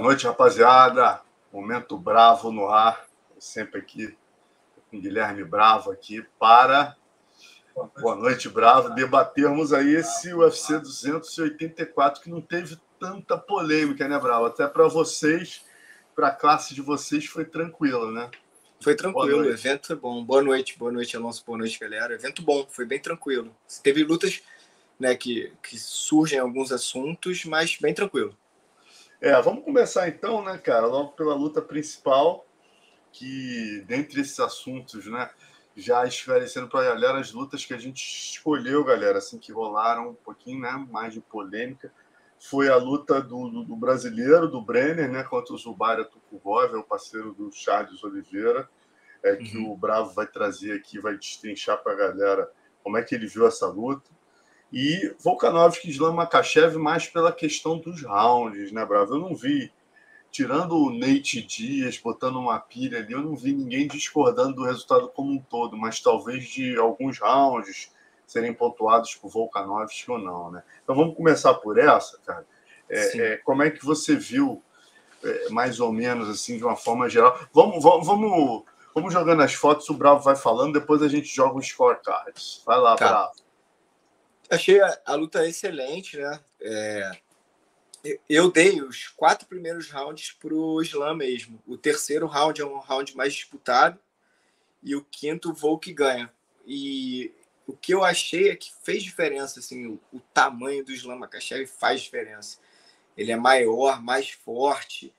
Boa noite, rapaziada. Momento bravo no ar. Sempre aqui com Guilherme Bravo aqui para Boa noite, Bravo. Debatermos aí esse UFC 284 que não teve tanta polêmica, né, Bravo? Até para vocês, para a classe de vocês, foi tranquilo, né? Foi tranquilo, o evento foi bom. Boa noite, boa noite, Alonso, boa noite, galera. Evento bom, foi bem tranquilo. Teve lutas né, que, que surgem alguns assuntos, mas bem tranquilo. É, vamos começar então, né, cara, logo pela luta principal, que dentre esses assuntos, né, já esclarecendo para a galera as lutas que a gente escolheu, galera, assim, que rolaram um pouquinho, né, mais de polêmica, foi a luta do, do, do brasileiro, do Brenner, né, contra o Zubaira Tukubov, é o parceiro do Charles Oliveira, é, que uhum. o Bravo vai trazer aqui, vai destrinchar para a galera como é que ele viu essa luta. E Volkanovski e Islam Makachev mais pela questão dos rounds, né, Bravo? Eu não vi, tirando o Nate Dias botando uma pilha ali, eu não vi ninguém discordando do resultado como um todo, mas talvez de alguns rounds serem pontuados por Volkanovski ou não, né? Então vamos começar por essa, cara. É, é, como é que você viu, é, mais ou menos assim, de uma forma geral? Vamos, vamos, vamos, vamos jogando as fotos, o Bravo vai falando, depois a gente joga os scorecards. Vai lá, tá. Bravo. Achei a, a luta excelente, né? É, eu dei os quatro primeiros rounds para o Slam mesmo. O terceiro round é um round mais disputado e o quinto voo que ganha. E o que eu achei é que fez diferença, assim, o, o tamanho do Slam Makachev faz diferença. Ele é maior, mais forte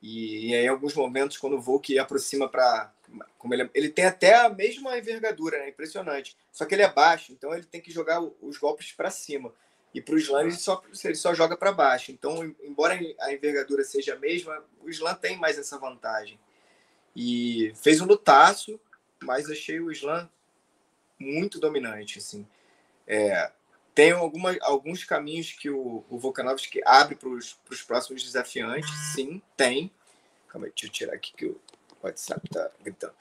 e, e em alguns momentos quando o Volk aproxima para como ele, ele tem até a mesma envergadura, né? Impressionante. Só que ele é baixo, então ele tem que jogar os golpes para cima. E para o slam ele só, ele só joga para baixo. Então, embora a envergadura seja a mesma, o slam tem mais essa vantagem. E fez um lutaço, mas achei o slam muito dominante. Assim. É, tem alguma, alguns caminhos que o, o Volkanovski abre para os próximos desafiantes. Sim, tem. Calma aí, deixa eu tirar aqui que o WhatsApp tá gritando.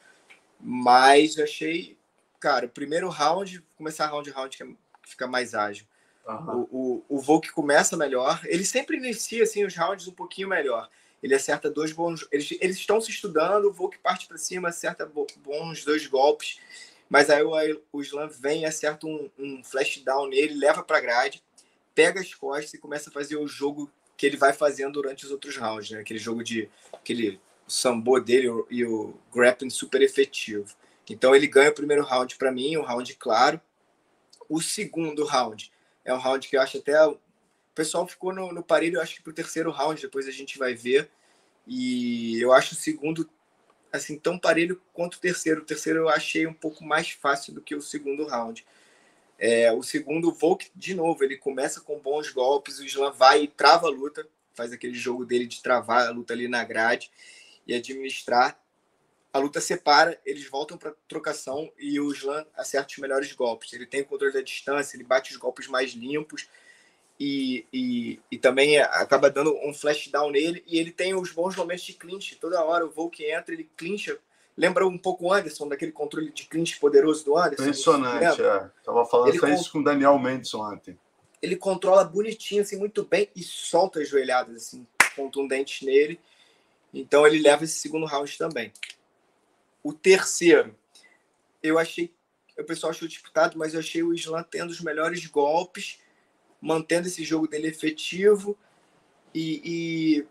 Mas eu achei, cara, o primeiro round, começar round round que, é, que fica mais ágil. Uhum. O, o, o Volk começa melhor. Ele sempre inicia assim, os rounds um pouquinho melhor. Ele acerta dois bons. Eles, eles estão se estudando, o Volk parte para cima, acerta bons dois golpes. Mas aí o, o Slam vem, acerta um, um flash down nele, leva para grade, pega as costas e começa a fazer o jogo que ele vai fazendo durante os outros rounds, né? Aquele jogo de aquele sambo dele e o grappling super efetivo. Então ele ganha o primeiro round para mim, um round claro. O segundo round é um round que eu acho até. O pessoal ficou no, no parelho, eu acho que pro terceiro round, depois a gente vai ver. E eu acho o segundo assim tão parelho quanto o terceiro. O terceiro eu achei um pouco mais fácil do que o segundo round. É, o segundo, o Volk, de novo, ele começa com bons golpes, o Islam vai e trava a luta, faz aquele jogo dele de travar a luta ali na grade e administrar a luta separa, eles voltam para trocação e o Slam acerta os melhores golpes. Ele tem o controle da distância, ele bate os golpes mais limpos e, e, e também acaba dando um flash down nele. E ele tem os bons momentos de clinch. Toda hora o Volk entra, ele clincha. Lembra um pouco o Anderson, daquele controle de clinch poderoso do Anderson? Impressionante, é. Tava falando ele isso com o Daniel Mendes ontem. Ele controla bonitinho, assim, muito bem e solta as joelhadas, assim, contundentes nele. Então ele leva esse segundo round também. O terceiro, eu achei, o pessoal achou disputado, mas eu achei o Islam tendo os melhores golpes, mantendo esse jogo dele efetivo e, e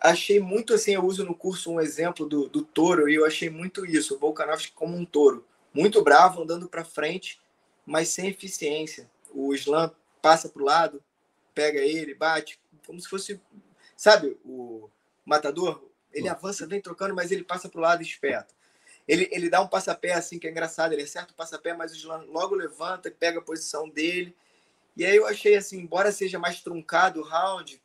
achei muito assim, eu uso no curso um exemplo do, do touro e eu achei muito isso, o Volkanovski como um touro, muito bravo, andando para frente, mas sem eficiência. O Islam passa para o lado, pega ele, bate, como se fosse, sabe, o matador, ele avança, vem trocando, mas ele passa para o lado e espeta. Ele, ele dá um passapé assim que é engraçado, ele acerta o passapé, mas o Slam logo levanta e pega a posição dele. E aí eu achei assim, embora seja mais truncado o round,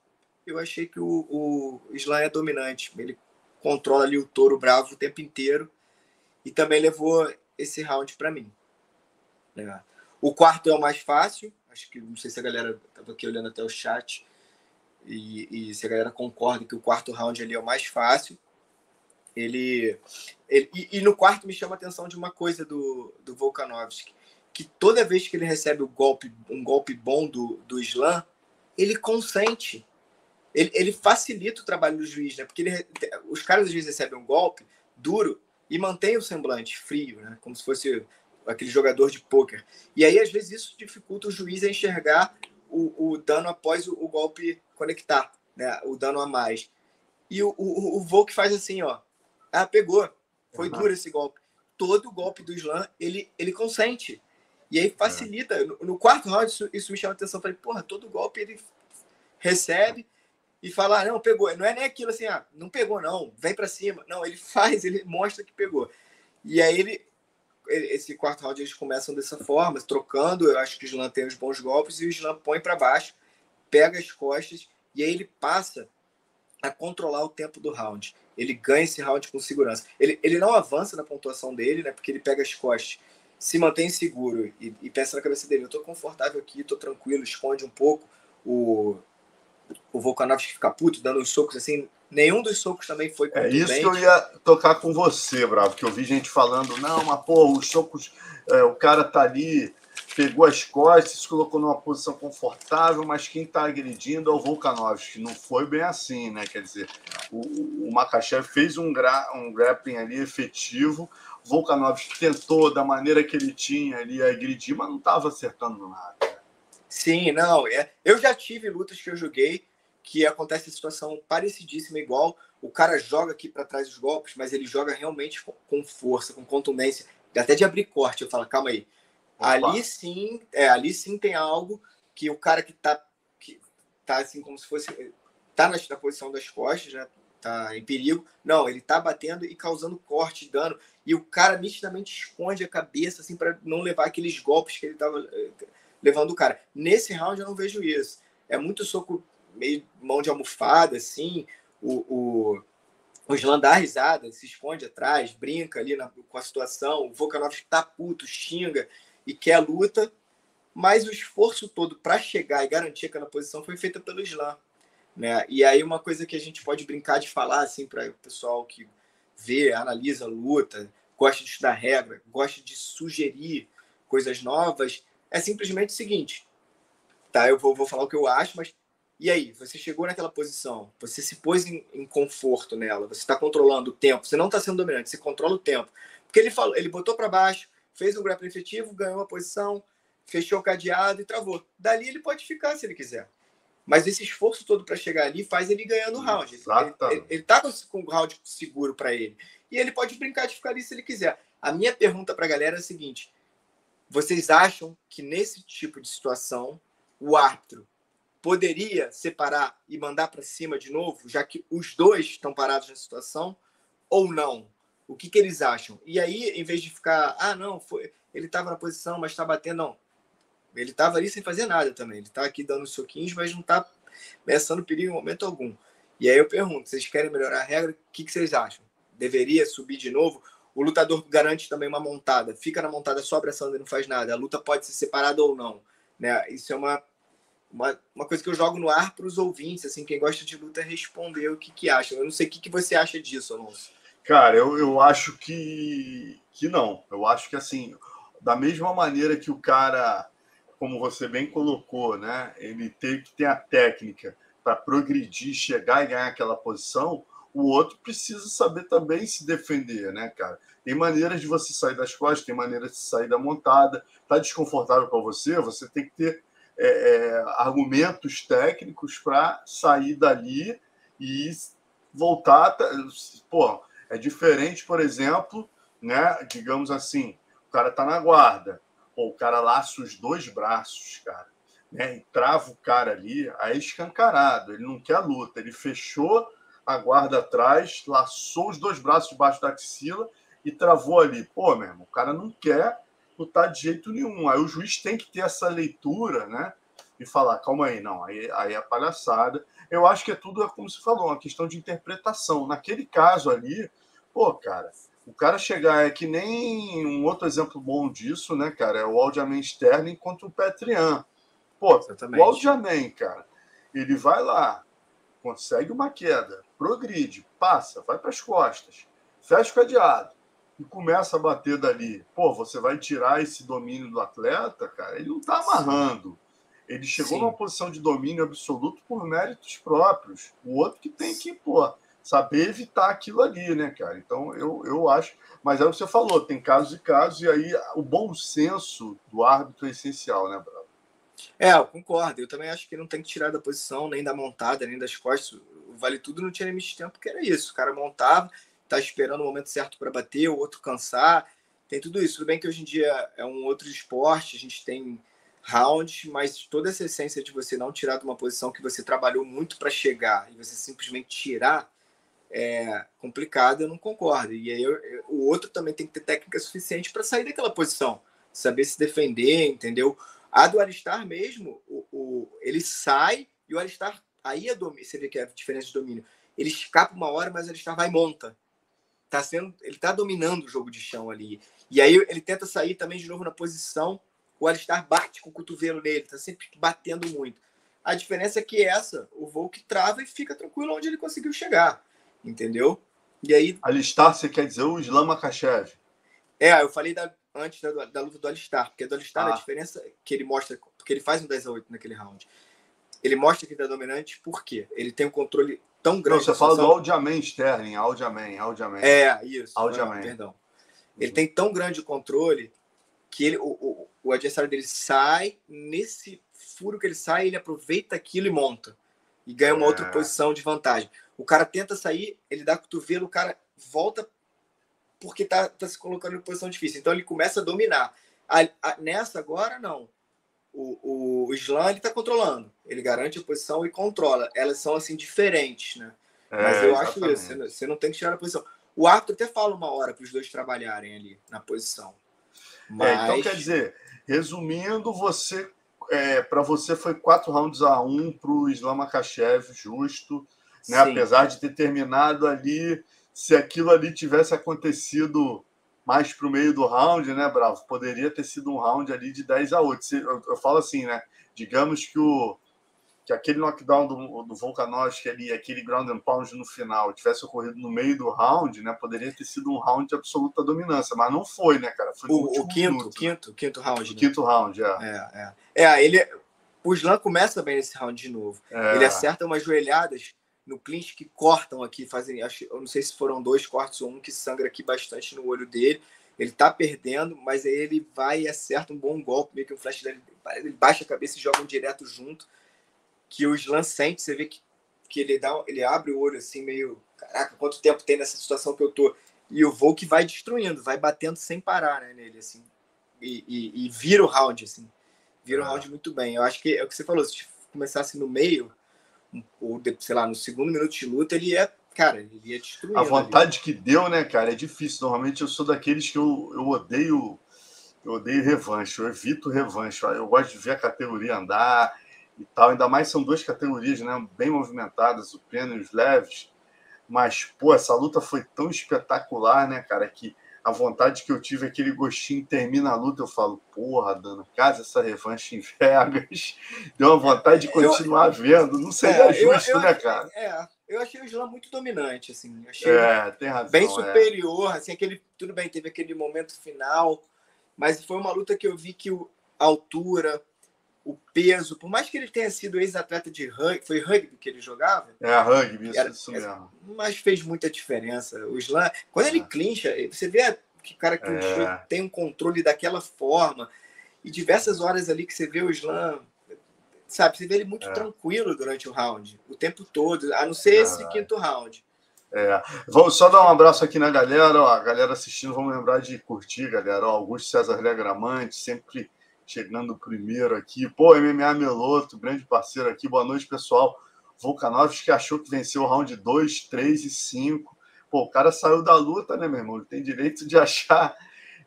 eu achei que o, o Slam é dominante. Ele controla ali o touro bravo o tempo inteiro e também levou esse round para mim. Legal. O quarto é o mais fácil, acho que não sei se a galera estava aqui olhando até o chat e, e se a galera concorda que o quarto round ali é o mais fácil. Ele, ele e, e, no quarto me chama a atenção de uma coisa do, do Volkanovski, que toda vez que ele recebe o golpe, um golpe bom do, do Slam, ele consente. ele, ele, facilita o trabalho do juiz, né? Porque ele, os caras às vezes recebem um golpe duro e mantém o semblante frio, né? Como se fosse aquele jogador de pôquer. E aí, às vezes, isso dificulta o juiz a enxergar o, o dano após o, o, golpe conectar, né? O dano a mais. E o, o, o Volk faz assim, ó. Ah, pegou. Foi uhum. duro esse golpe. Todo golpe do slam, ele, ele consente. E aí facilita. É. No, no, quarto round, isso, isso me chama a atenção. Eu falei, porra, todo golpe ele recebe e fala, ah, não, pegou. Não é nem aquilo assim, ah, não pegou, não, vem para cima. Não, ele faz, ele mostra que pegou. E aí ele, esse quarto round eles começam dessa forma, trocando. Eu acho que o Slam tem os bons golpes e o Slam põe para baixo, pega as costas e aí ele passa a controlar o tempo do round. Ele ganha esse round com segurança. Ele, ele não avança na pontuação dele, né? Porque ele pega as costas, se mantém seguro e, e pensa na cabeça dele: eu tô confortável aqui, tô tranquilo, esconde um pouco o, o Volkanovski fica puto, dando os socos assim. Nenhum dos socos também foi É isso que eu ia tocar com você, Bravo, que eu vi gente falando, não, mas pô, os socos, é, o cara tá ali, pegou as costas, se colocou numa posição confortável, mas quem tá agredindo é o Volkanovski. Não foi bem assim, né? Quer dizer, o, o Makachev fez um, gra, um grappling ali efetivo, Volkanovski tentou, da maneira que ele tinha ali, agredir, mas não estava acertando nada. Sim, não. É, eu já tive lutas que eu joguei que acontece situação parecidíssima, igual o cara joga aqui para trás os golpes, mas ele joga realmente com, com, força, com contundência, até de abrir corte. Eu falo, calma aí. Ali sim, é, ali sim tem algo que o cara que tá, que tá assim como se fosse tá na, na posição das costas, né? Tá em perigo. Não, ele tá batendo e causando corte, dano, e o cara nitidamente esconde a cabeça assim para não levar aqueles golpes que ele tava eh, levando o cara. Nesse round eu não vejo isso. É muito soco meio mão de almofada, assim. O, o, o Slan dá risada, se esconde atrás, brinca ali na, com a situação. O Volkanovski tá puto, xinga e quer a luta. Mas o esforço todo para chegar e garantir aquela posição foi feita pelo Slam. Né? E aí uma coisa que a gente pode brincar de falar assim para o pessoal que vê, analisa luta, gosta de estudar regra, gosta de sugerir coisas novas, é simplesmente o seguinte, tá? Eu vou, vou falar o que eu acho, mas e aí? Você chegou naquela posição, você se pôs em, em conforto nela, você está controlando o tempo, você não está sendo dominante, você controla o tempo. Porque ele falou, ele botou para baixo, fez um grappling efetivo, ganhou a posição, fechou o cadeado e travou. Dali ele pode ficar se ele quiser. Mas esse esforço todo para chegar ali faz ele ganhando o round. Ele, ele, ele tá com, com o round seguro para ele. E ele pode brincar de ficar ali se ele quiser. A minha pergunta para a galera é a seguinte: vocês acham que nesse tipo de situação o árbitro poderia separar e mandar para cima de novo, já que os dois estão parados na situação, ou não? O que, que eles acham? E aí, em vez de ficar, ah, não, foi, ele estava na posição, mas está batendo, não. Ele estava ali sem fazer nada também. Ele está aqui dando soquinhos, mas não está ameaçando perigo em momento algum. E aí eu pergunto, vocês querem melhorar a regra? O que, que vocês acham? Deveria subir de novo? O lutador garante também uma montada. Fica na montada só abraçando e não faz nada. A luta pode ser separada ou não. Né? Isso é uma, uma, uma coisa que eu jogo no ar para os ouvintes. Assim, quem gosta de luta responder o que, que acha. Eu não sei o que, que você acha disso, Alonso. Cara, eu, eu acho que, que não. Eu acho que assim, da mesma maneira que o cara, como você bem colocou, né? Ele tem que ter a técnica para progredir, chegar e ganhar aquela posição o outro precisa saber também se defender, né, cara? Tem maneiras de você sair das costas, tem maneiras de sair da montada. Tá desconfortável para você, você tem que ter é, é, argumentos técnicos para sair dali e voltar. Pô, é diferente, por exemplo, né? Digamos assim, o cara tá na guarda, pô, o cara laça os dois braços, cara, né? E trava o cara ali, aí é escancarado. Ele não quer luta, ele fechou a guarda atrás, laçou os dois braços debaixo da axila e travou ali. Pô, meu irmão, o cara não quer lutar de jeito nenhum. Aí o juiz tem que ter essa leitura, né? E falar, calma aí, não, aí, aí é palhaçada. Eu acho que é tudo, como você falou, uma questão de interpretação. Naquele caso ali, pô, cara, o cara chegar é que nem um outro exemplo bom disso, né, cara? É o Aljamain Sterling contra o Petrian. Pô, Exatamente. o Aljamain, cara, ele vai lá, consegue uma queda, progride, passa, vai para as costas, fecha o cadeado e começa a bater dali. Pô, você vai tirar esse domínio do atleta, cara? Ele não está amarrando. ele chegou Sim. numa posição de domínio absoluto por méritos próprios. O outro que tem que, pô, saber evitar aquilo ali, né, cara? Então, eu, eu acho. Mas é o que você falou, tem casos e casos, e aí o bom senso do árbitro é essencial, né, Bravo? É, eu concordo. Eu também acho que não tem que tirar da posição, nem da montada, nem das costas. Vale Tudo não tinha limite de tempo, porque era isso. O cara montava, tá esperando o momento certo para bater, o outro cansar. Tem tudo isso. Tudo bem que hoje em dia é um outro esporte, a gente tem rounds, mas toda essa essência de você não tirar de uma posição que você trabalhou muito para chegar e você simplesmente tirar é complicado, eu não concordo. E aí eu, eu, o outro também tem que ter técnica suficiente para sair daquela posição, saber se defender, entendeu? A do Alistar mesmo, o, o ele sai e o Alistar aí é domínio, você vê que é a diferença de domínio. Ele escapa uma hora, mas o Alistar vai e monta. Tá sendo, ele tá dominando o jogo de chão ali. E aí ele tenta sair também de novo na posição o Alistar bate com o cotovelo nele, tá sempre batendo muito. A diferença é que essa, o Volk trava e fica tranquilo onde ele conseguiu chegar, entendeu? E aí. Alistar, você quer dizer o Islam Makachev? É, eu falei da, antes da, da, luta do Alistar, porque do Alistar ah. a diferença que ele mostra, porque ele faz um 10 a 8 naquele round. Ele mostra que ele é dominante porque ele tem um controle tão grande. Não, você fala do Aldiaman Sterling, Aldiaman, Aldiaman. É, isso. Aldiaman. Perdão. Ele tem tão grande controle que ele, o, o, o adversário dele sai, nesse furo que ele sai, ele aproveita aquilo e monta. E ganha uma é. outra posição de vantagem. O cara tenta sair, ele dá cotovelo, o cara volta porque tá, tá se colocando em posição difícil. Então ele começa a dominar. A, a, nessa agora, não. O, o, o Islam ele tá controlando. Ele garante a posição e controla. Elas são assim diferentes, né? É, Mas eu exatamente. acho isso. Você não, você não tem que tirar a posição. O árbitro até fala uma hora para os dois trabalharem ali na posição. Mas... É, então, quer dizer, resumindo, você é, para você foi quatro rounds a um para o Islam Makachev, justo, né? apesar de ter terminado ali, se aquilo ali tivesse acontecido mais para o meio do round, né, Bravo? Poderia ter sido um round ali de 10 a 8. Eu, eu falo assim, né? Digamos que o, que aquele knockdown do, do Volkanovski ali, aquele ground and pound no final, tivesse ocorrido no meio do round, né? Poderia ter sido um round de absoluta dominância, mas não foi, né, cara? Foi o, o quinto, minuto, quinto, né? quinto round. O né? quinto round, é. É, é. é ele, o Slam começa bem nesse round de novo. É. Ele acerta umas joelhadas no clinch que cortam aqui, fazem, acho, eu não sei se foram dois cortes ou um que sangra aqui bastante no olho dele. Ele tá perdendo, mas aí ele vai e acerta um bom golpe, meio que um flash dele, ele baixa a cabeça e joga um direto junto que o Slan sente, você vê que, que ele, dá, ele abre o olho assim, meio. Caraca, quanto tempo tem nessa situação que eu tô? E o Volk vai destruindo, vai batendo sem parar né, nele, assim. E, e, e vira o round, assim. Vira o ah. round muito bem. Eu acho que é o que você falou, se começasse no meio, ou, sei lá, no segundo minuto de luta, ele ia cara, ele ia destruir. A vontade ali. que deu, né, cara, é difícil. Normalmente eu sou daqueles que eu, eu odeio, eu odeio revanche, eu evito revanche. Eu gosto de ver a categoria andar, e tal. Ainda mais são duas categorias né, bem movimentadas, o pleno e os leves. Mas, pô, essa luta foi tão espetacular, né, cara, que a vontade que eu tive, aquele gostinho, termina a luta, eu falo, porra, Dana, casa essa revanche em Vegas. Deu uma vontade de continuar eu, vendo. Não seria é, justo, eu, eu, né, cara? É, eu achei o Slam muito dominante, assim. Achei é, tem razão, bem é. superior, é. assim, aquele, tudo bem, teve aquele momento final, mas foi uma luta que eu vi que o, a altura, o peso, por mais que ele tenha sido ex-atleta de rugby, foi rugby que ele jogava? É, rugby, isso, era, isso mesmo. Mas fez muita diferença. O slam, quando ele é. clincha, você vê que o cara que é. tem um controle daquela forma, e diversas horas ali que você vê o slam, sabe, você vê ele muito é. tranquilo durante o round, o tempo todo, a não ser esse quinto round. É. Vamos só dar um abraço aqui na galera, ó, a galera assistindo, vamos lembrar de curtir, galera. Ó, Augusto César Legramante, sempre chegando primeiro aqui. Pô, MMA Meloto, grande parceiro aqui. Boa noite, pessoal. Volkanovski achou que venceu o round 2, 3 e 5. Pô, o cara saiu da luta, né, meu irmão? Ele tem direito de achar,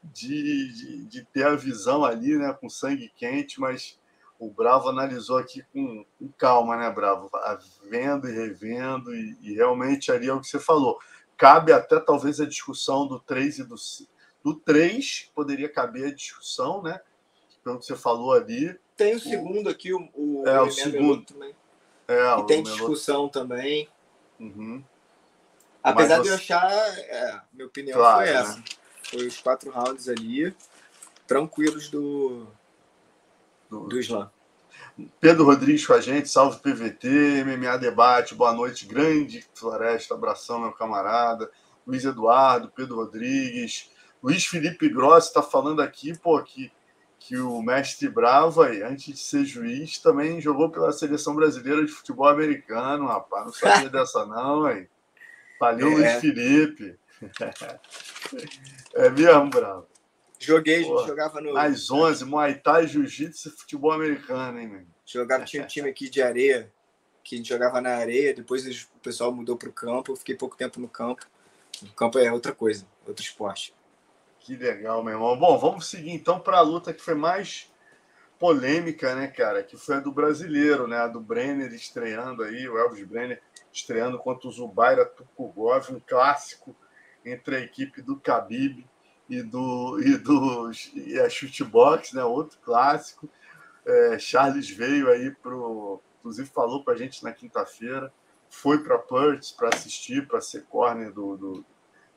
de, de, de ter a visão ali, né, com sangue quente, mas o Bravo analisou aqui com, com calma, né, Bravo? Vendo e revendo, e, e, realmente ali é o que você falou. Cabe até talvez a discussão do 3 e do do 3, poderia caber a discussão, né? Pelo que você falou ali. Tem o segundo aqui, o, o é, o segundo também. É, e tem discussão também. Uhum. Apesar de eu achar, é, minha opinião claro, foi essa. Né? Foi os quatro rounds ali, tranquilos do, do, do Islam. Pedro Rodrigues com a gente, salve PVT, MMA Debate, boa noite, grande Floresta, abração, meu camarada. Luiz Eduardo, Pedro Rodrigues, Luiz Felipe Grossi está falando aqui, pô, que, que o mestre Bravo, aí, antes de ser juiz, também jogou pela seleção brasileira de futebol americano, rapaz. Não sabia dessa, não, hein? Valeu, é. Luiz Felipe. é mesmo, Bravo. Joguei, Pô, jogava no. Às 11, Muay Thai, Jiu-Jitsu e futebol americano, hein, mano? Jogava, tinha um time aqui de areia, que jogava na areia, depois o pessoal mudou para o campo, eu fiquei pouco tempo no campo. O campo é outra coisa, outro esporte. Que legal, meu irmão. Bom, vamos seguir então para a luta que foi mais polêmica, né, cara? Que foi a do brasileiro, né? A do Brenner estreando aí, o Elvis Brenner estreando contra o Zubaira Tukugov, um clássico entre a equipe do Khabib e do e do e a Shootbox, né? Outro clássico. É, Charles veio aí pro, inclusive falou para a gente na quinta-feira, foi para Perth para assistir, para ser corner do, do,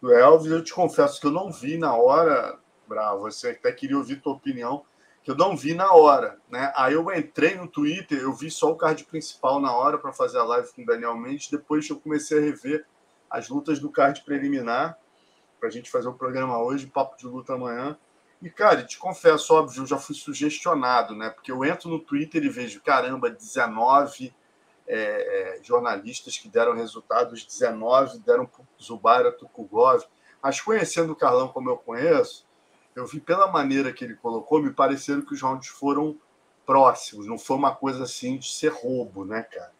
do, Elvis. Eu te confesso que eu não vi na hora, Bravo, você até queria ouvir tua opinião, que eu não vi na hora, né? Aí eu entrei no Twitter, eu vi só o card principal na hora para fazer a live com o Daniel Mendes, depois eu comecei a rever as lutas do card preliminar para a gente fazer o programa hoje, papo de luta amanhã. E, cara, te confesso, óbvio, eu já fui sugestionado, né? Porque eu entro no Twitter e vejo, caramba, 19 é, é, jornalistas que deram resultados, 19 deram Zubaira Tukugov. Mas conhecendo o Carlão como eu conheço, eu vi pela maneira que ele colocou, me pareceram que os rounds foram próximos, não foi uma coisa assim de ser roubo, né, cara?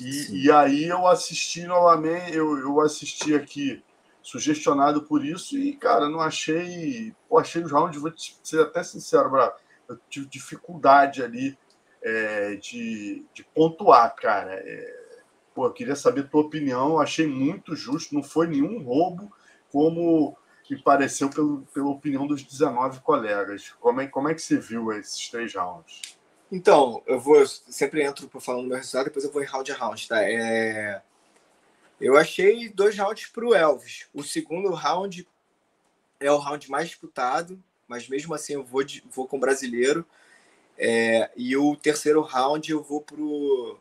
E, e aí eu assisti novamente, eu, eu assisti aqui sugestionado por isso e, cara, não achei. Pô, achei os rounds, vou ser até sincero, Bravo, eu tive dificuldade ali é, de, de pontuar, cara. É, pô, eu queria saber tua opinião, achei muito justo, não foi nenhum roubo, como me pareceu pelo, pela opinião dos 19 colegas. Como é, como é que você viu esses três rounds? Então, eu vou eu sempre entro para falando do meu resultado, depois eu vou em round a round, tá? É eu achei dois rounds para o Elvis. O segundo round é o round mais disputado, mas mesmo assim eu vou, de, vou com o brasileiro. É, e o terceiro round eu vou pro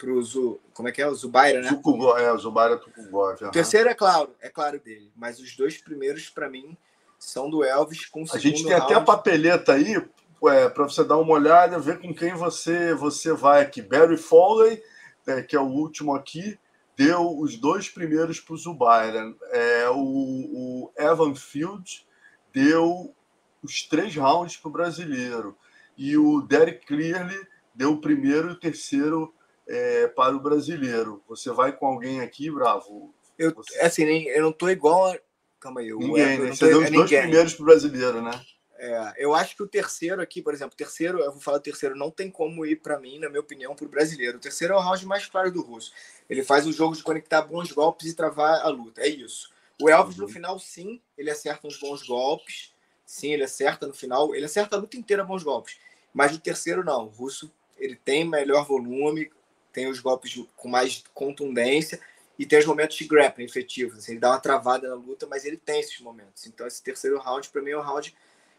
pro Zu, como é que é o Zubaira, né? Zukugo, é, o Zubaira Tukugov. O terceiro é claro, é claro dele, mas os dois primeiros para mim são do Elvis com o A gente tem round. até a papeleta aí é, para você dar uma olhada, ver com quem você você vai aqui. Barry Foley, é, que é o último aqui, deu os dois primeiros para o Zubaira. É, o, o Evan Field deu os três rounds para o brasileiro. E o Derek Clearly deu o primeiro e o terceiro é, para o brasileiro. Você vai com alguém aqui, Bravo? Eu, Você... assim, eu não estou igual a... Calma aí. Ninguém, né? Você deu os é dois ninguém. primeiros para o brasileiro, né? É, eu acho que o terceiro aqui, por exemplo, o terceiro, eu vou falar do terceiro, não tem como ir para mim, na minha opinião, para o brasileiro. O terceiro é o round mais claro do russo. Ele faz o jogo de conectar bons golpes e travar a luta. É isso. O Elvis, uhum. no final, sim, ele acerta uns bons golpes. Sim, ele acerta no final. Ele acerta a luta inteira bons golpes. Mas o terceiro, não. O russo, ele tem melhor volume, tem os golpes com mais contundência e tem os momentos de grappling efetivos. Assim, ele dá uma travada na luta, mas ele tem esses momentos. Então, esse terceiro round, para mim, é o round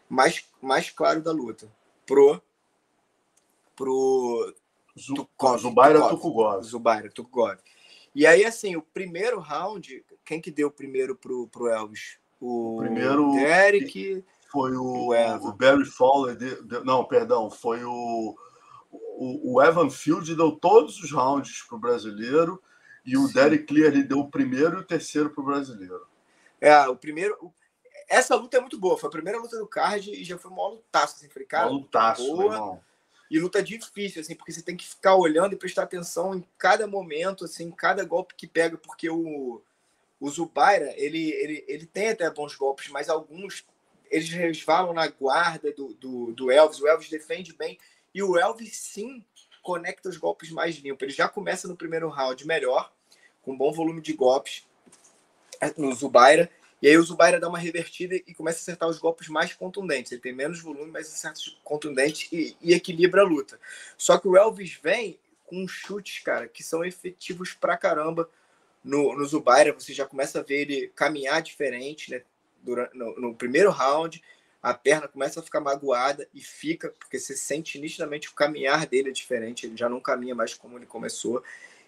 mais, mais claro da luta. Pro. Pro. Tukov, Zubaira Tukugov. Zubaira Tukugov. E aí, assim, o primeiro round, quem que deu primeiro pro, pro Elvis? O primeiro. Derek. Foi o, o, o Barry Fowler. De, de, não, perdão, foi o, o, o, Evan Field deu todos os rounds pro brasileiro e o Sim. Derek Clear deu o primeiro e o terceiro pro brasileiro. É, o primeiro essa luta é muito boa. Foi a primeira luta do card e já foi uma lutaço. Assim. Falei, cara, uma lutaço, boa. E luta difícil, assim, porque você tem que ficar olhando e prestar atenção em cada momento, assim, cada golpe que pega, porque o, o Zubaira, ele, ele, ele tem até bons golpes, mas alguns eles resvalam na guarda do, do, do Elvis. O Elvis defende bem. E o Elvis, sim, conecta os golpes mais limpos. Ele já começa no primeiro round melhor, com bom volume de golpes no Zubaira. E aí o Zubaira dá uma revertida e começa a acertar os golpes mais contundentes. Ele tem menos volume, mas acerta contundentes e, e equilibra a luta. Só que o Elvis vem com chutes, cara, que são efetivos pra caramba no, no Zubaira. Você já começa a ver ele caminhar diferente, né? Durante, no, no primeiro round. A perna começa a ficar magoada e fica, porque você sente nitidamente o caminhar dele é diferente, ele já não caminha mais como ele começou.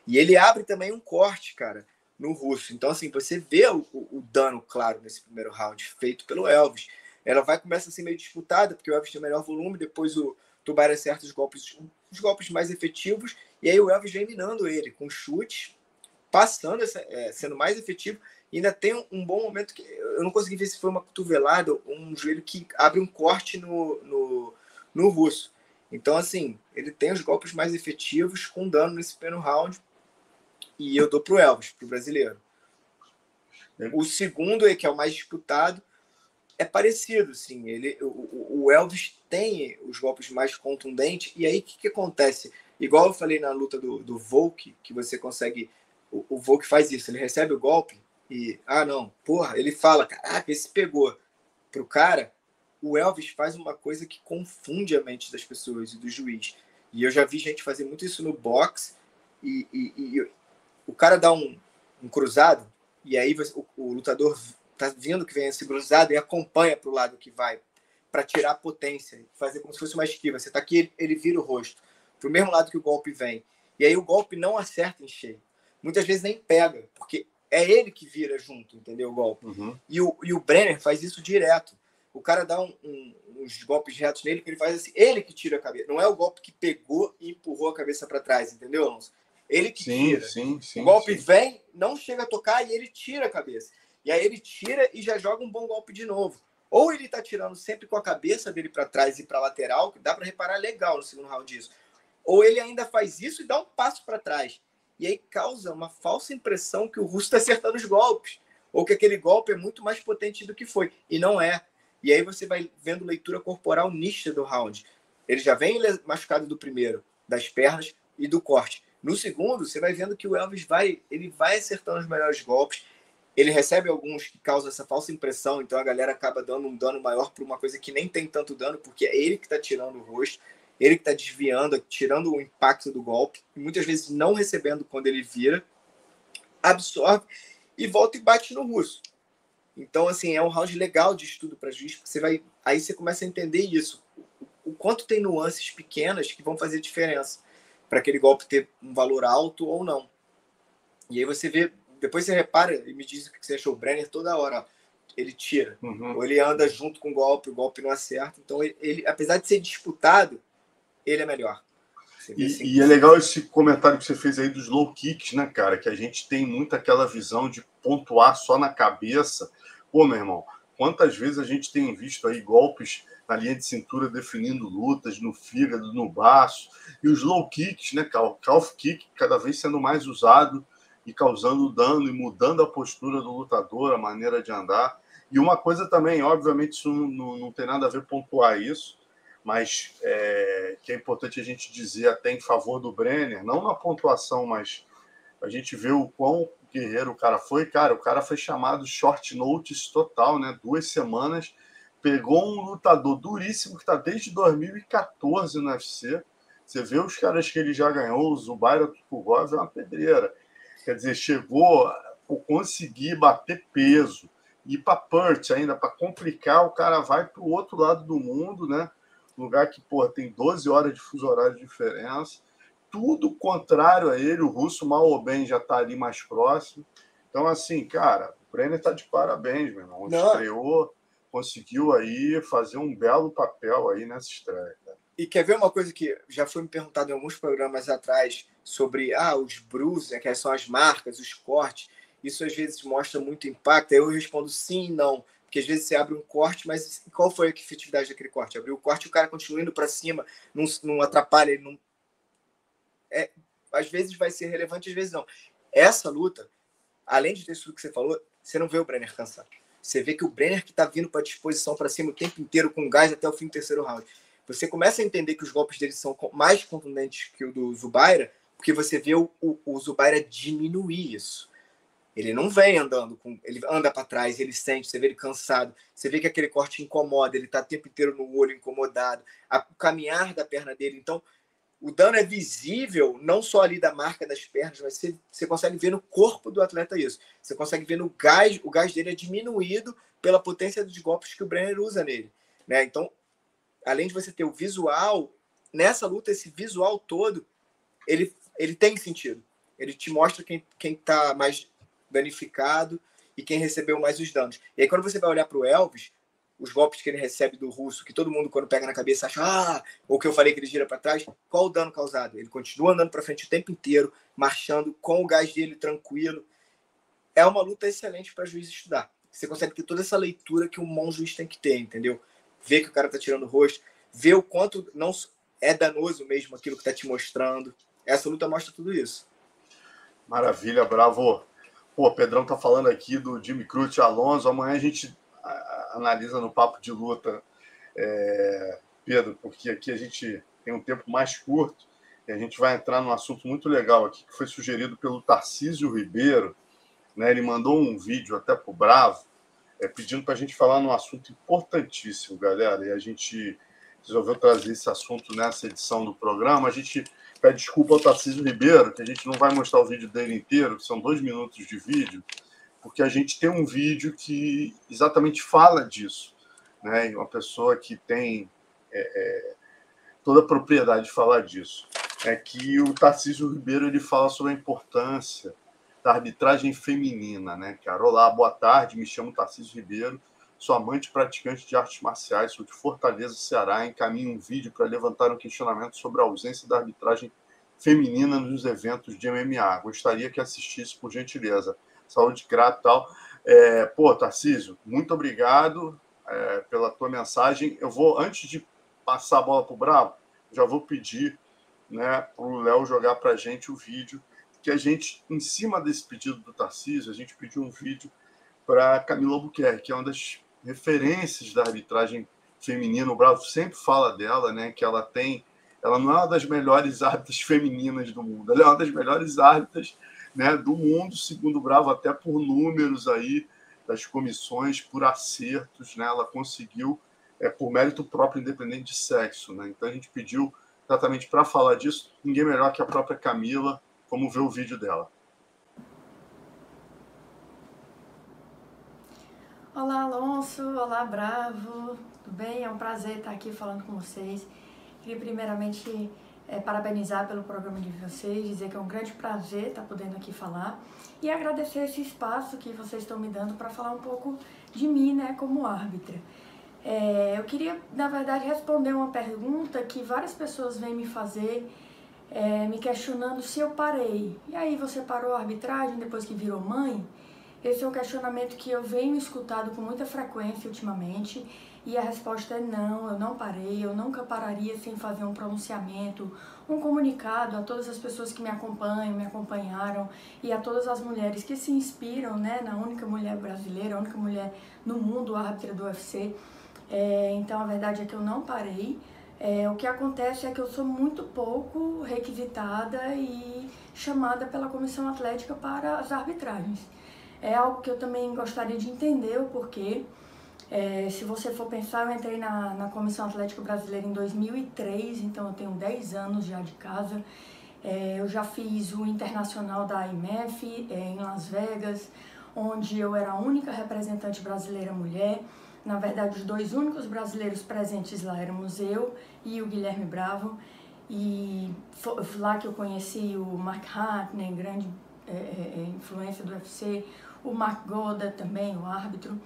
E ele abre também um corte, cara, no russo. Então, assim, você vê o, o dano claro nesse primeiro round feito pelo Elvis. Ela vai começar a ser meio disputada, porque o Elvis tem melhor volume, depois o Tubar acerta os golpes, os golpes mais efetivos, e aí o Elvis vem minando ele com chutes, passando, é, sendo mais efetivo. Ainda tem um, bom momento que eu não consegui ver se foi uma cotovelada ou um joelho que abre um corte no, no, no russo. Então, assim, ele tem os golpes mais efetivos com dano nesse primeiro round. E eu dou pro Elvis, pro brasileiro. O segundo, que é o mais disputado, é parecido, sim. Ele, o, o Elvis tem os golpes mais contundentes. E aí, o que, que acontece? Igual eu falei na luta do, do Volk, que você consegue. O, o Volk faz isso, ele recebe o golpe e. Ah, não, porra, ele fala, caraca, esse pegou. Pro cara, o Elvis faz uma coisa que confunde a mente das pessoas e do juiz. E eu já vi gente fazer muito isso no boxe. E, e, e o cara dá um, um cruzado, e aí você, o, o, lutador tá vendo que vem esse cruzado e acompanha para o lado que vai, para tirar a potência, fazer como se fosse uma esquiva. Você tá aqui, ele, ele vira o rosto para o mesmo lado que o golpe vem. E aí o golpe não acerta em cheio. Muitas vezes nem pega, porque é ele que vira junto, entendeu? O golpe. Uhum. E, o, e o Brenner faz isso direto. O cara dá um, um, uns golpes retos nele que ele faz assim, ele que tira a cabeça. Não é o golpe que pegou e empurrou a cabeça para trás, entendeu, Alonso? Ele que sim, tira. Sim, sim, o golpe sim. vem, não chega a tocar e ele tira a cabeça. E aí ele tira e já joga um bom golpe de novo. Ou ele tá tirando sempre com a cabeça dele para trás e para lateral, que dá para reparar legal no segundo round disso. Ou ele ainda faz isso e dá um passo para trás. E aí causa uma falsa impressão que o russo está acertando os golpes. Ou que aquele golpe é muito mais potente do que foi. E não é. E aí você vai vendo leitura corporal nítida do round. Ele já vem machucado do primeiro, das pernas e do corte. No segundo, você vai vendo que o Elvis vai, ele vai acertando os melhores golpes. Ele recebe alguns que causam essa falsa impressão, então a galera acaba dando um dano maior para uma coisa que nem tem tanto dano, porque é ele que está tirando o rosto, ele que está desviando, tirando o impacto do golpe, muitas vezes não recebendo quando ele vira, absorve e volta e bate no russo. Então, assim, é um round legal de estudo para juiz, porque você vai. Aí você começa a entender isso. O quanto tem nuances pequenas que vão fazer diferença para aquele golpe ter um valor alto ou não. E aí você vê, depois você repara e me diz o que você achou. O Brenner toda hora, ele tira. Uhum. Ou ele anda junto com o golpe, o golpe não acerta. Então, ele, ele apesar de ser disputado, ele é melhor. E, assim. e, é legal esse comentário que você fez aí dos low kicks, né, cara? Que a gente tem muito aquela visão de pontuar só na cabeça. Pô, meu irmão, quantas vezes a gente tem visto aí golpes na linha de cintura definindo lutas no fígado, no baço, e os low kicks, né, o calf kick cada vez sendo mais usado e causando dano e mudando a postura do lutador, a maneira de andar. E uma coisa também, obviamente, isso não, não, não tem nada a ver pontuar isso, mas é, que é importante a gente dizer até em favor do Brenner, não na pontuação, mas a gente vê o quão guerreiro o cara foi. Cara, o cara foi chamado short notice total, né? Duas semanas pegou um lutador duríssimo que está desde 2014 no UFC. Você vê os caras que ele já ganhou, o Zubaira Tukhugov é uma pedreira. Quer dizer, chegou por conseguir bater peso. E para Perth ainda, para complicar, o cara vai para o outro lado do mundo, né? Lugar que, pô, tem 12 horas de fuso horário de diferença. Tudo contrário a ele, o russo mal ou bem já está ali mais próximo. Então, assim, cara, o Brenner está de parabéns, meu irmão. Não. Estreou conseguiu aí fazer um belo papel aí nessa estreia. E quer ver uma coisa que já foi me perguntado em alguns programas atrás sobre ah, os bruises, né, que são as marcas, os cortes. Isso às vezes mostra muito impacto. Aí eu respondo sim e não. Porque às vezes você abre um corte, mas qual foi a efetividade daquele corte? Abriu o corte e o cara continua indo para cima, não, não atrapalha, ele não. É, às vezes vai ser relevante, às vezes não. Essa luta, além de ter tudo que você falou, você não vê o Brenner cansar. Você vê que o Brenner que está vindo para disposição para cima o tempo inteiro com gás até o fim do terceiro round. Você começa a entender que os golpes dele são mais contundentes que o do Zubaira, porque você vê o, o, o Zubaira diminuir isso. Ele não vem andando com. Ele anda para trás, ele sente, você vê ele cansado, você vê que aquele corte incomoda, ele está o tempo inteiro no olho incomodado, a, o caminhar da perna dele. Então, o dano é visível não só ali da marca das pernas, mas você, você consegue ver no corpo do atleta isso. Você consegue ver no gás, o gás dele é diminuído pela potência dos golpes que o Brenner usa nele. Né? Então, além de você ter o visual, nessa luta, esse visual todo, ele, ele tem sentido. Ele te mostra quem está mais danificado e quem recebeu mais os danos. E aí, quando você vai olhar para o Elvis, os golpes que ele recebe do russo, que todo mundo, quando pega na cabeça, acha, ah, ou que eu falei que ele gira para trás, qual o dano causado? Ele continua andando para frente o tempo inteiro, marchando com o gás dele tranquilo. É uma luta excelente para juiz estudar. Você consegue ter toda essa leitura que um bom juiz tem que ter, entendeu? Ver que o cara tá tirando o rosto, ver o quanto não é danoso mesmo aquilo que tá te mostrando. Essa luta mostra tudo isso. Maravilha, bravo. Pô, Pedrão tá falando aqui do Jimmy Cruz Alonso. Amanhã a gente analisa no papo de luta, é, Pedro, porque aqui a gente tem um tempo mais curto e a gente vai entrar num assunto muito legal aqui que foi sugerido pelo Tarcísio Ribeiro. Né? Ele mandou um vídeo até pro Bravo é, pedindo para a gente falar num assunto importantíssimo, galera. E a gente resolveu trazer esse assunto nessa edição do programa. A gente pede desculpa ao Tarcísio Ribeiro, que a gente não vai mostrar o vídeo dele inteiro, são dois minutos de vídeo, porque a gente tem um vídeo que exatamente fala disso. Né? Uma pessoa que tem é, é, toda a propriedade de falar disso. É que o Tarcísio Ribeiro ele fala sobre a importância da arbitragem feminina, né, cara? Olá, boa tarde, me chamo Tarcísio Ribeiro, sou amante praticante de artes marciais, sou de Fortaleza, Ceará, encaminho um vídeo para levantar um questionamento sobre a ausência da arbitragem feminina nos eventos de MMA. Gostaria que assistisse, por gentileza saúde grato e tal. É, pô, Tarcísio, muito obrigado é, pela tua mensagem. Eu vou, antes de passar a bola para o Bravo, já vou pedir né, para o Léo jogar para a gente o vídeo, que a gente, em cima desse pedido do Tarcísio, a gente pediu um vídeo para Camila Albuquerque, que é uma das referências da arbitragem feminina. O Bravo sempre fala dela, né, que ela tem. Ela não é uma das melhores árbitras femininas do mundo, ela é uma das melhores árbitras né, do mundo, segundo o Bravo, até por números aí das comissões, por acertos, né, ela conseguiu, é, por mérito próprio, independente de sexo. Né? Então a gente pediu exatamente para falar disso, ninguém melhor que a própria Camila, como ver o vídeo dela. Olá, Alonso. Olá, Bravo. Tudo bem? É um prazer estar aqui falando com vocês. Queria primeiramente é, parabenizar pelo programa de vocês, dizer que é um grande prazer estar podendo aqui falar e agradecer esse espaço que vocês estão me dando para falar um pouco de mim, né, como árbitra. É, eu queria, na verdade, responder uma pergunta que várias pessoas vêm me fazer, é, me questionando se eu parei. E aí, você parou a arbitragem depois que virou mãe? Esse é um questionamento que eu venho escutado com muita frequência ultimamente e a resposta é não, eu não parei, eu nunca pararia sem fazer um pronunciamento, um comunicado a todas as pessoas que me acompanham, me acompanharam e a todas as mulheres que se inspiram né, na única mulher brasileira, a única mulher no mundo árbitra do UFC. É, então a verdade é que eu não parei. É, o que acontece é que eu sou muito pouco requisitada e chamada pela comissão atlética para as arbitragens. É algo que eu também gostaria de entender o porquê. É, se você for pensar, eu entrei na, na Comissão Atlética Brasileira em 2003, então eu tenho 10 anos já de casa. É, eu já fiz o internacional da IMF é, em Las Vegas, onde eu era a única representante brasileira mulher. Na verdade, os dois únicos brasileiros presentes lá éramos eu e o Guilherme Bravo. E foi lá que eu conheci o Mark Hartney, grande é, é, é, influência do UFC, o Mark Goda também, o árbitro.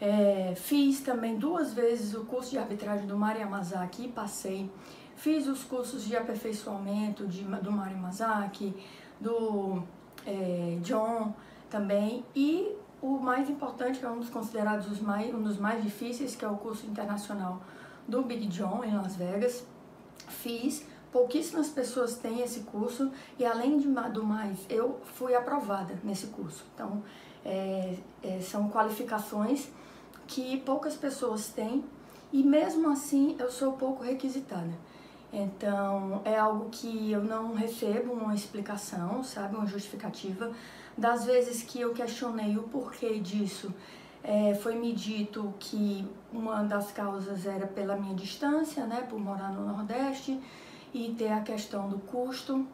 É, fiz também duas vezes o curso de arbitragem do Mari Yamazaki e passei. Fiz os cursos de aperfeiçoamento de, do Mari Yamazaki, do é, John também. E o mais importante, que é um dos considerados os mais, um dos mais difíceis, que é o curso internacional do Big John em Las Vegas. Fiz, pouquíssimas pessoas têm esse curso e além do mais, eu fui aprovada nesse curso. Então, é, é, são qualificações que poucas pessoas têm e mesmo assim eu sou pouco requisitada. Então é algo que eu não recebo uma explicação, sabe, uma justificativa. Das vezes que eu questionei o porquê disso, é, foi me dito que uma das causas era pela minha distância, né, por morar no Nordeste e ter a questão do custo.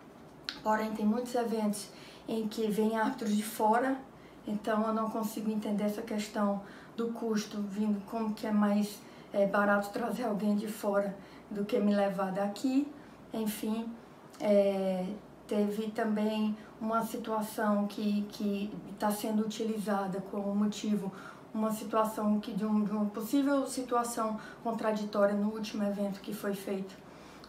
Porém, tem muitos eventos em que vem árbitros de fora, então eu não consigo entender essa questão do custo, vindo como que é mais é barato trazer alguém de fora do que me levar daqui. Enfim, é, teve também uma situação que está sendo utilizada como motivo, uma situação que de, um, de uma possível situação contraditória no último evento que foi feito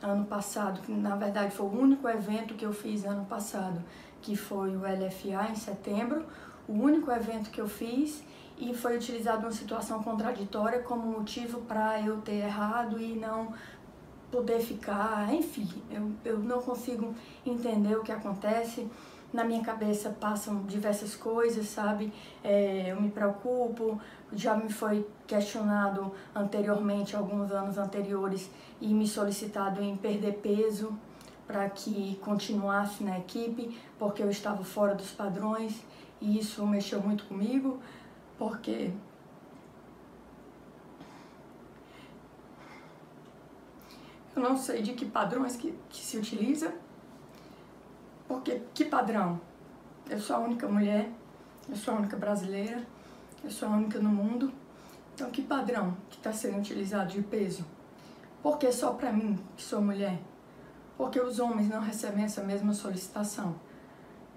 ano passado, que na verdade foi o único evento que eu fiz ano passado, que foi o LFA em setembro, o único evento que eu fiz e foi utilizado uma situação contraditória como motivo para eu ter errado e não poder ficar, enfim, eu, eu não consigo entender o que acontece. Na minha cabeça passam diversas coisas, sabe? É, eu me preocupo, já me foi questionado anteriormente, alguns anos anteriores, e me solicitado em perder peso para que continuasse na equipe, porque eu estava fora dos padrões, e isso mexeu muito comigo, porque Eu não sei de que padrões que, que se utiliza, porque que padrão? Eu sou a única mulher, eu sou a única brasileira, eu sou a única no mundo. Então, que padrão que está sendo utilizado de peso? Por que só para mim, que sou mulher? Porque os homens não recebem essa mesma solicitação.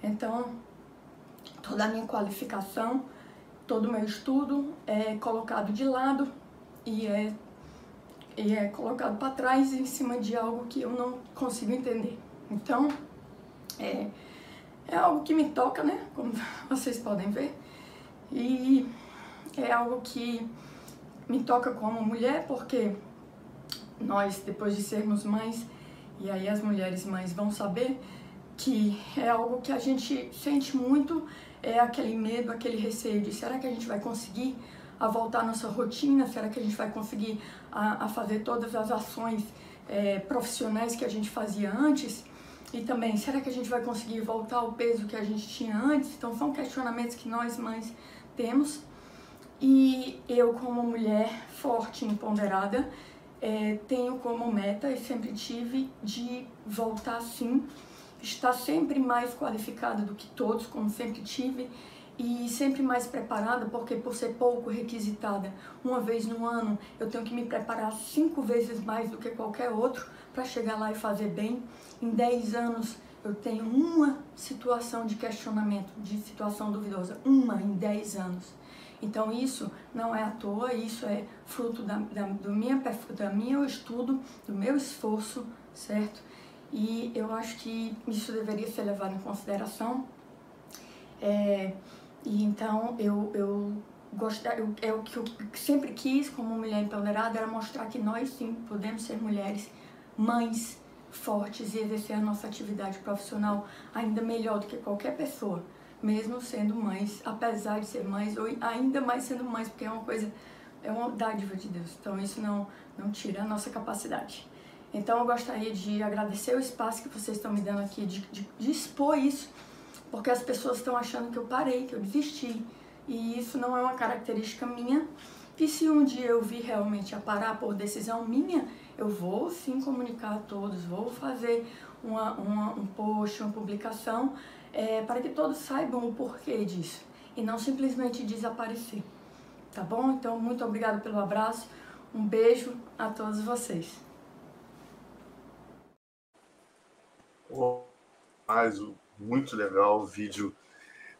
Então, toda a minha qualificação, todo o meu estudo é colocado de lado e é e é colocado para trás em cima de algo que eu não consigo entender. Então, é, é algo que me toca, né? Como vocês podem ver. E é algo que me toca como mulher, porque nós, depois de sermos mães, e aí as mulheres mães vão saber que é algo que a gente sente muito, é aquele medo, aquele receio de será que a gente vai conseguir a voltar à nossa rotina? Será que a gente vai conseguir a, a fazer todas as ações é, profissionais que a gente fazia antes? E também, será que a gente vai conseguir voltar ao peso que a gente tinha antes? Então, são questionamentos que nós mães temos. E eu, como mulher forte empoderada, é, tenho como meta e sempre tive de voltar sim, estar sempre mais qualificada do que todos, como sempre tive, e sempre mais preparada, porque por ser pouco requisitada, uma vez no ano eu tenho que me preparar cinco vezes mais do que qualquer outro para chegar lá e fazer bem. Em dez anos eu tenho uma situação de questionamento, de situação duvidosa, uma em dez anos. Então isso não é à toa, isso é fruto da, da, do minha, meu estudo, do meu esforço, certo? E eu acho que isso deveria ser levado em consideração. É, e então eu, eu gostar, eu, é o que eu sempre quis como mulher empoderada era mostrar que nós sim podemos ser mulheres, mães fortes e exercer a nossa atividade profissional ainda melhor do que qualquer pessoa, mesmo sendo mães, apesar de ser mães, ou ainda mais sendo mães, porque é uma coisa, é uma dádiva de Deus. Então isso não, não tira a nossa capacidade. Então eu gostaria de agradecer o espaço que vocês estão me dando aqui, de, de, de expor isso porque as pessoas estão achando que eu parei, que eu desisti. E isso não é uma característica minha. E se um dia eu vir realmente a parar por decisão minha, eu vou sim comunicar a todos, vou fazer uma, uma um post, uma publicação, é, para que todos saibam o porquê disso e não simplesmente desaparecer. Tá bom? Então, muito obrigado pelo abraço. Um beijo a todos vocês. Mais o muito legal, o vídeo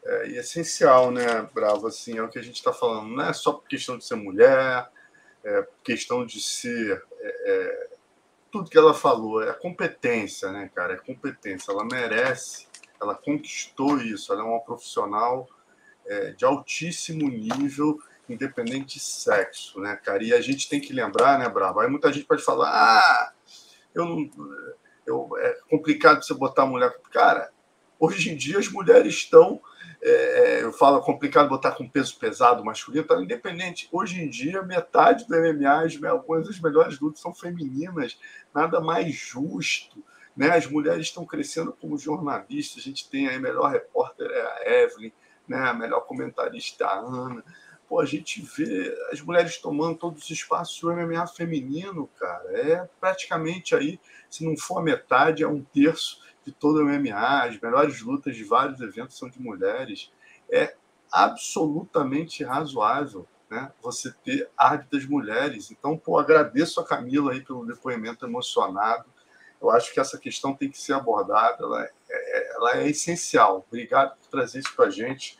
é, e essencial, né, Bravo? Assim, é o que a gente está falando, não é só por questão de ser mulher, é questão de ser. É, é, tudo que ela falou, é competência, né, cara? É competência. Ela merece, ela conquistou isso, ela é uma profissional é, de altíssimo nível, independente de sexo, né, cara? E a gente tem que lembrar, né, Bravo? Aí muita gente pode falar, ah, eu não. Eu, é complicado você botar a mulher. Cara, Hoje em dia as mulheres estão, é, é, eu falo complicado botar com peso pesado masculino, tá independente. Hoje em dia metade do MMA, as, algumas das melhores lutas são femininas, nada mais justo. Né? As mulheres estão crescendo como jornalistas, a gente tem a melhor repórter é a Evelyn, né? a melhor comentarista a Ana. Pô, a gente vê as mulheres tomando todos os espaços do MMA feminino, cara. É praticamente aí, se não for a metade, é um terço de todo o MMA, as melhores lutas de vários eventos são de mulheres. É absolutamente razoável, né, você ter árbitras mulheres. Então, pô, agradeço a Camila aí pelo depoimento emocionado. Eu acho que essa questão tem que ser abordada, ela é, é ela é essencial. Obrigado por trazer isso para a gente,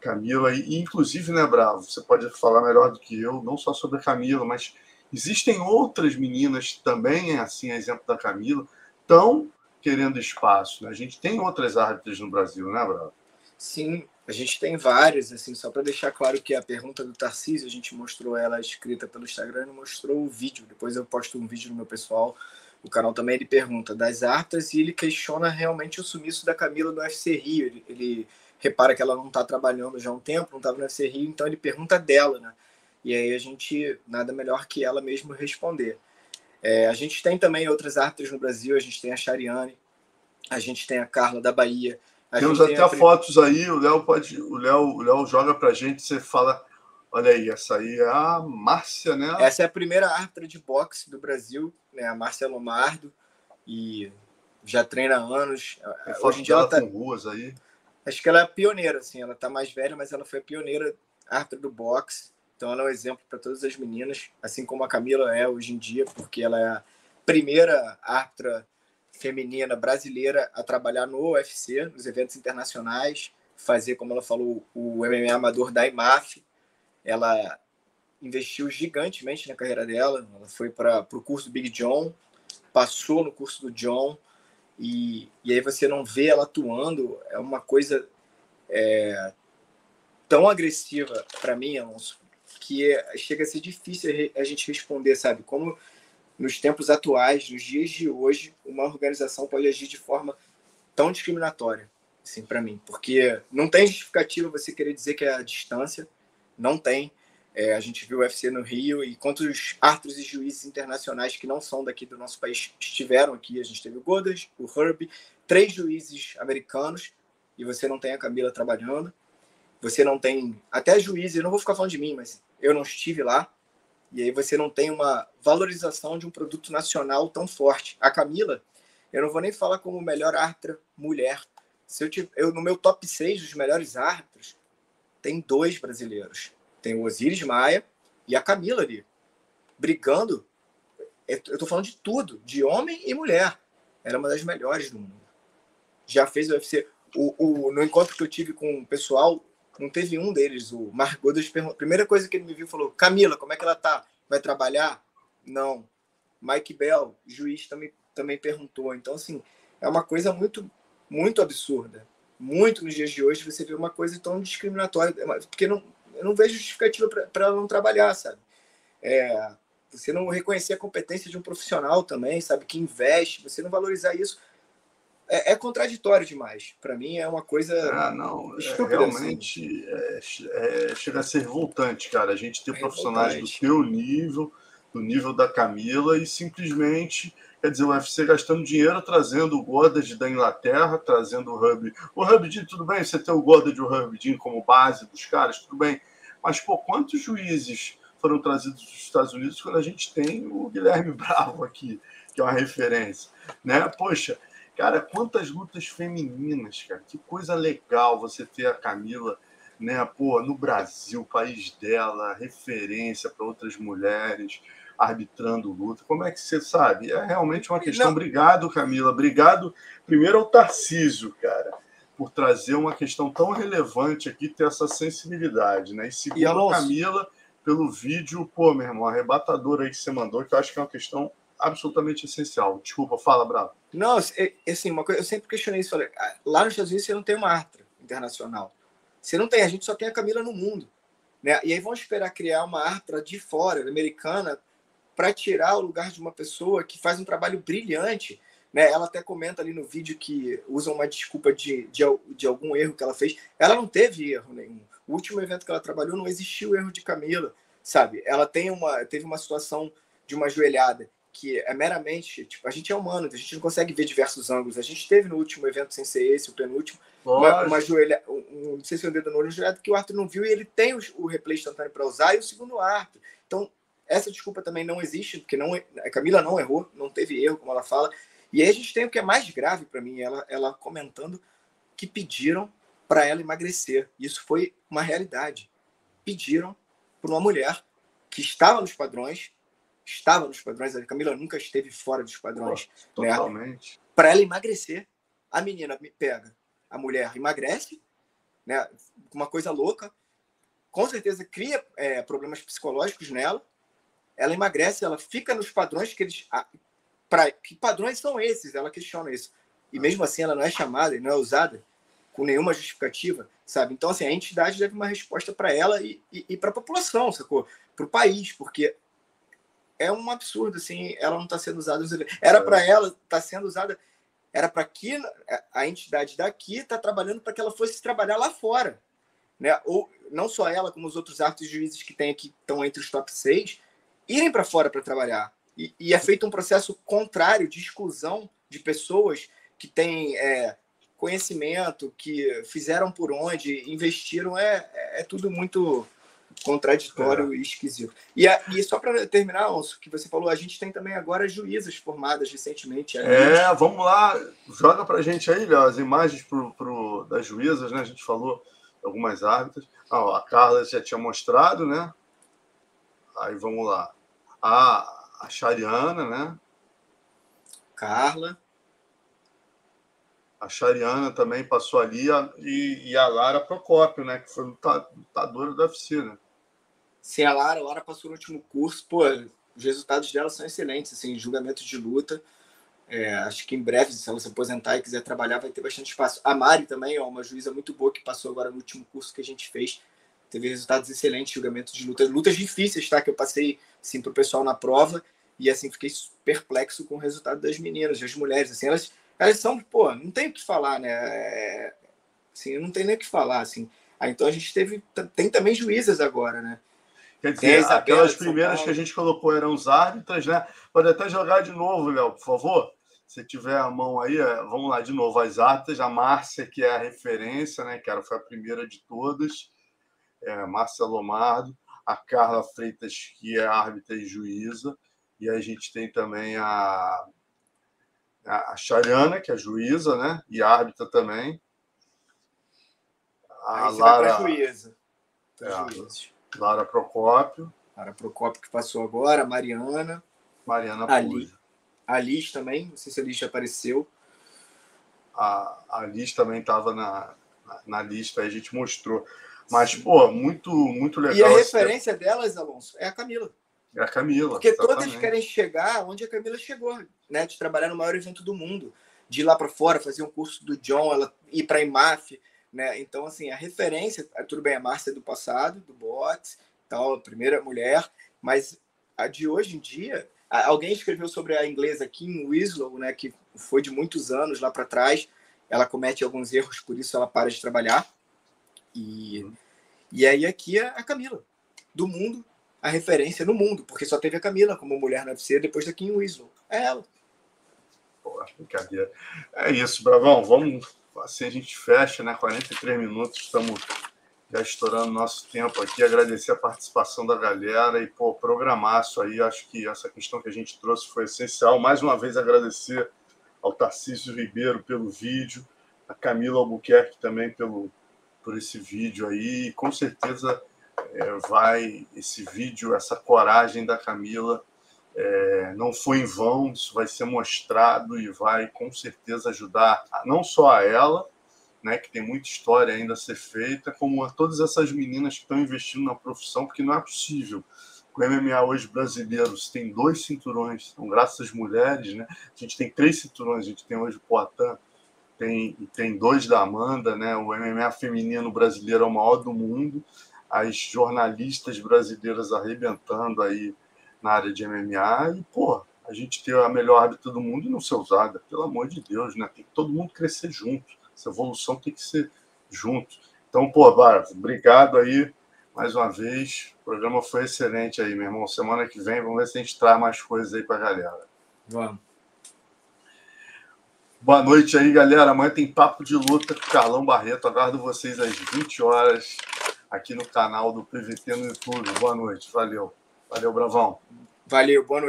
Camila. E, inclusive, né, Bravo, você pode falar melhor do que eu, não só sobre a Camila, mas existem outras meninas também, assim, exemplo da Camila, estão querendo espaço. Né? A gente tem outras árbitras no Brasil, né, Bravo? Sim, a gente tem várias, assim, só para deixar claro que a pergunta do Tarcísio, a gente mostrou ela escrita pelo Instagram e mostrou o vídeo. Depois eu posto um vídeo no meu pessoal. O canal também ele pergunta das artas e ele questiona realmente o sumiço da Camila no UFC Rio. Ele, ele repara que ela não está trabalhando já há um tempo, não estava no UFC Rio, então ele pergunta dela, né? E aí a gente, nada melhor que ela mesmo responder. É, a gente tem também outras artes no Brasil, a gente tem a Chariane, a gente tem a Carla da Bahia, temos até a... fotos aí, o Léo pode. O Léo, o Léo joga pra gente, você fala. Olha aí, essa aí é a Márcia, né? Essa é a primeira árbitra de boxe do Brasil, né? A Márcia Lomardo. E já treina há anos. Hoje em dia ela tá... com ruas aí. Acho que ela é pioneira, assim. Ela tá mais velha, mas ela foi a pioneira árbitra do boxe. Então ela é um exemplo para todas as meninas, assim como a Camila é hoje em dia, porque ela é a primeira árbitra feminina brasileira a trabalhar no UFC, nos eventos internacionais, fazer, como ela falou, o MMA amador da IMAF. Ela investiu gigantemente na carreira dela. Ela foi para o curso do Big John, passou no curso do John, e, e aí você não vê ela atuando. É uma coisa é, tão agressiva para mim, Alonso, que é, chega a ser difícil a gente responder, sabe? Como nos tempos atuais, nos dias de hoje, uma organização pode agir de forma tão discriminatória, assim, para mim, porque não tem justificativa você querer dizer que é a distância, não tem. É, a gente viu o UFC no Rio e quantos árbitros e juízes internacionais que não são daqui do nosso país estiveram aqui. A gente teve o Godas, o Herb, três juízes americanos e você não tem a Camila trabalhando. Você não tem até juízes, não vou ficar falando de mim, mas eu não estive lá. E aí você não tem uma valorização de um produto nacional tão forte. A Camila, eu não vou nem falar como melhor árbitra mulher. Se eu, eu no meu top 6 dos melhores árbitros, tem dois brasileiros. Tem o Osiris Maia e a Camila ali, brigando. Eu estou falando de tudo, de homem e mulher. Ela é uma das melhores do mundo. Já fez o UFC. O, o, no encontro que eu tive com o pessoal, não teve um deles. O Mark Godas, a primeira coisa que ele me viu falou: Camila, como é que ela tá? Vai trabalhar? Não. Mike Bell, juiz, também, também perguntou. Então, assim, é uma coisa muito, muito absurda. Muito nos dias de hoje você vê uma coisa tão discriminatória, é porque não, eu não vejo justificativa para ela não trabalhar, sabe? É, você não reconhecer a competência de um profissional também, sabe? Que investe, você não valorizar isso é, é contraditório demais. Para mim é uma coisa ah, não, é, assim. realmente assim. é, chega a ser revoltante, cara. A gente ter é profissionais do teu nível, do nível da Camila e simplesmente quer dizer, o UFC gastando dinheiro trazendo o Goddard da Inglaterra, trazendo o Hub. O Hub, tudo bem, você tem o Goddard e o Hub como base dos caras, tudo bem. Mas, pô, quantos juízes foram trazidos dos Estados Unidos quando a gente tem o Guilherme Bravo aqui, que é uma referência, né? Poxa, Cara, quantas lutas femininas, cara. Que coisa legal você ter a Camila, né? Pô, no Brasil, país dela, referência para outras mulheres arbitrando luta. Como é que você sabe? É realmente uma questão. Não. Obrigado, Camila. Obrigado, primeiro ao Tarcísio, cara, por trazer uma questão tão relevante aqui, ter essa sensibilidade, né? E segundo e a Camila, pelo vídeo, pô, meu irmão, arrebatador aí que você mandou, que eu acho que é uma questão absolutamente essencial. Desculpa, fala, Bravo. Não, assim, uma coisa, eu sempre questionei isso. Falei, ah, lá nos Estados Unidos você não tem uma artra internacional. Você não tem, a gente só tem a Camila no mundo. Né? E aí vão esperar criar uma artra de fora, americana, para tirar o lugar de uma pessoa que faz um trabalho brilhante. Né? Ela até comenta ali no vídeo que usa uma desculpa de, de, de algum erro que ela fez. Ela não teve erro nenhum. O último evento que ela trabalhou não existiu erro de Camila, sabe? Ela tem uma, teve uma situação de uma joelhada que é meramente, tipo, a gente é humano, a gente não consegue ver diversos ângulos. A gente teve no último evento, sem ser esse, o penúltimo, uma, uma joelha, um, não sei se é um dedo no olho, joelhada que o Arthur não viu e ele tem o, o replay instantâneo para usar e o segundo Arthur. Então, essa desculpa também não existe, porque não, a Camila não errou, não teve erro, como ela fala. E aí a gente tem o que é mais grave para mim, ela, ela comentando que pediram para ela emagrecer. Isso foi uma realidade. Pediram por uma mulher que estava nos padrões, estava nos padrões, a Camila nunca esteve fora dos padrões. Pô, né? totalmente. Para ela emagrecer, a menina pega, a mulher emagrece, né? Uma coisa louca, com certeza cria é, problemas psicológicos nela. Ela emagrece, ela fica nos padrões que eles. Pra, que padrões são esses? Ela questiona isso. E mesmo assim ela não é chamada e não é usada com nenhuma justificativa, sabe? Então, assim, a entidade deve uma resposta para ela e, e, e para a população, sacou? Para o país, porque é um absurdo, assim, ela não está sendo usada. Era para é. ela estar tá sendo usada, era para que a entidade daqui está trabalhando para que ela fosse trabalhar lá fora, né? Ou não só ela, como os outros artes juízes que tem aqui, estão entre os top 6, irem para fora para trabalhar. E, e, é feito um processo contrário de exclusão de pessoas que têm é, conhecimento, que fizeram por onde, investiram, é, é tudo muito contraditório é. e esquisito. E, a, e só para terminar, Alonso, que você falou, a gente tem também agora juízas formadas recentemente. É, vamos lá, joga para a gente aí, Léo, as imagens pro, pro, das juízas, né? A gente falou algumas árbitras. Ah, a Carla já tinha mostrado, né? Aí vamos lá. A, a Chariana, né? Carla. A Chariana também passou ali a, e, e, a Lara Procópio, né? Que foi lutadora do UFC, Sim, a Lara, a Lara passou no último curso, pô, os resultados dela são excelentes, assim, julgamento de luta. É, acho que em breve, se ela se aposentar e quiser trabalhar, vai ter bastante espaço. A Mari também, ó, uma juíza muito boa que passou agora no último curso que a gente fez. Teve resultados excelentes, julgamento de luta. Lutas difíceis, tá? Que eu passei, assim, pro pessoal na prova. E, assim, fiquei perplexo com o resultado das meninas, das mulheres. Assim, elas elas são, pô, não tem o que falar, né? É, assim, não tem nem o que falar, assim. Ah, então a gente teve, tem também juízas agora, né? Quer dizer, aquelas primeiras que a gente colocou eram os árbitros, né? Pode até jogar de novo, Léo, por favor. Se tiver a mão aí, é, vamos lá de novo. As árbitras, a Márcia, que é a referência, né? Que era, foi a primeira de todas. É, Márcia Lomardo. A Carla Freitas, que é árbitra e juíza. E a gente tem também a a Chariana, que é juíza, né? E árbitra também. A Aí Lara. Juíza. É, Lara Procópio. Lara Procópio que passou agora, Mariana. Mariana Ali. A Liz também, não sei se a Liz já apareceu. A, a Liz também estava na, na, na, lista, aí a gente mostrou. Mas, pô, muito, muito legal. E a referência delas, Alonso, é a Camila. É a Camila. Porque exatamente. todas querem chegar onde a Camila chegou, né? De trabalhar no maior evento do mundo, de ir lá para fora, fazer um curso do John, ela ir para a IMAF, né? Então, assim, a referência, tudo bem, a Márcia é do passado, do boxe, tal, a primeira mulher, mas a de hoje em dia, alguém escreveu sobre a inglesa Kim Winslow, né? Que foi de muitos anos lá para trás. Ela comete alguns erros, por isso ela para de trabalhar. E, e aí aqui é a Camila, do mundo, a referência no mundo, porque só teve a Camila como mulher na UFC depois da Kim Winslow. É ela. Pô, brincadeira. É isso, Bravão. Vamos. Assim a gente fecha, né? 43 minutos, estamos já estourando nosso tempo aqui. Agradecer a participação da galera e, pô, programaço aí. Acho que essa questão que a gente trouxe foi essencial. Mais uma vez, agradecer ao Tarcísio Ribeiro pelo vídeo, a Camila Albuquerque também pelo, por esse vídeo aí. E, com certeza é, vai esse vídeo, essa coragem da Camila é, não foi em vão, isso vai ser mostrado e vai com certeza ajudar não só a ela, né, que tem muita história ainda a ser feita, como a todas essas meninas que estão investindo na profissão, porque não é possível. O MMA hoje brasileiro tem dois cinturões, então, graças às mulheres, né? A gente tem três cinturões, a gente tem hoje o Poitin, tem, tem dois da Amanda, né? O MMA feminino brasileiro é o maior do mundo as jornalistas brasileiras arrebentando aí na área de MMA e, pô, a gente ter a melhor árbitra do mundo e não ser usada, pelo amor de Deus, né? Tem que todo mundo crescer junto. Essa evolução tem que ser junto. Então, pô, Bárbara, obrigado aí mais uma vez. O programa foi excelente aí, meu irmão. Semana que vem, vamos ver se a gente traz mais coisas aí pra galera. Vamos. Boa noite aí, galera. Amanhã tem Papo de Luta com Carlão Barreto. Aguardo vocês às 20 horas aqui no canal do PVT no YouTube. Boa noite, valeu. Valeu, Bravão. Valeu, boa noite.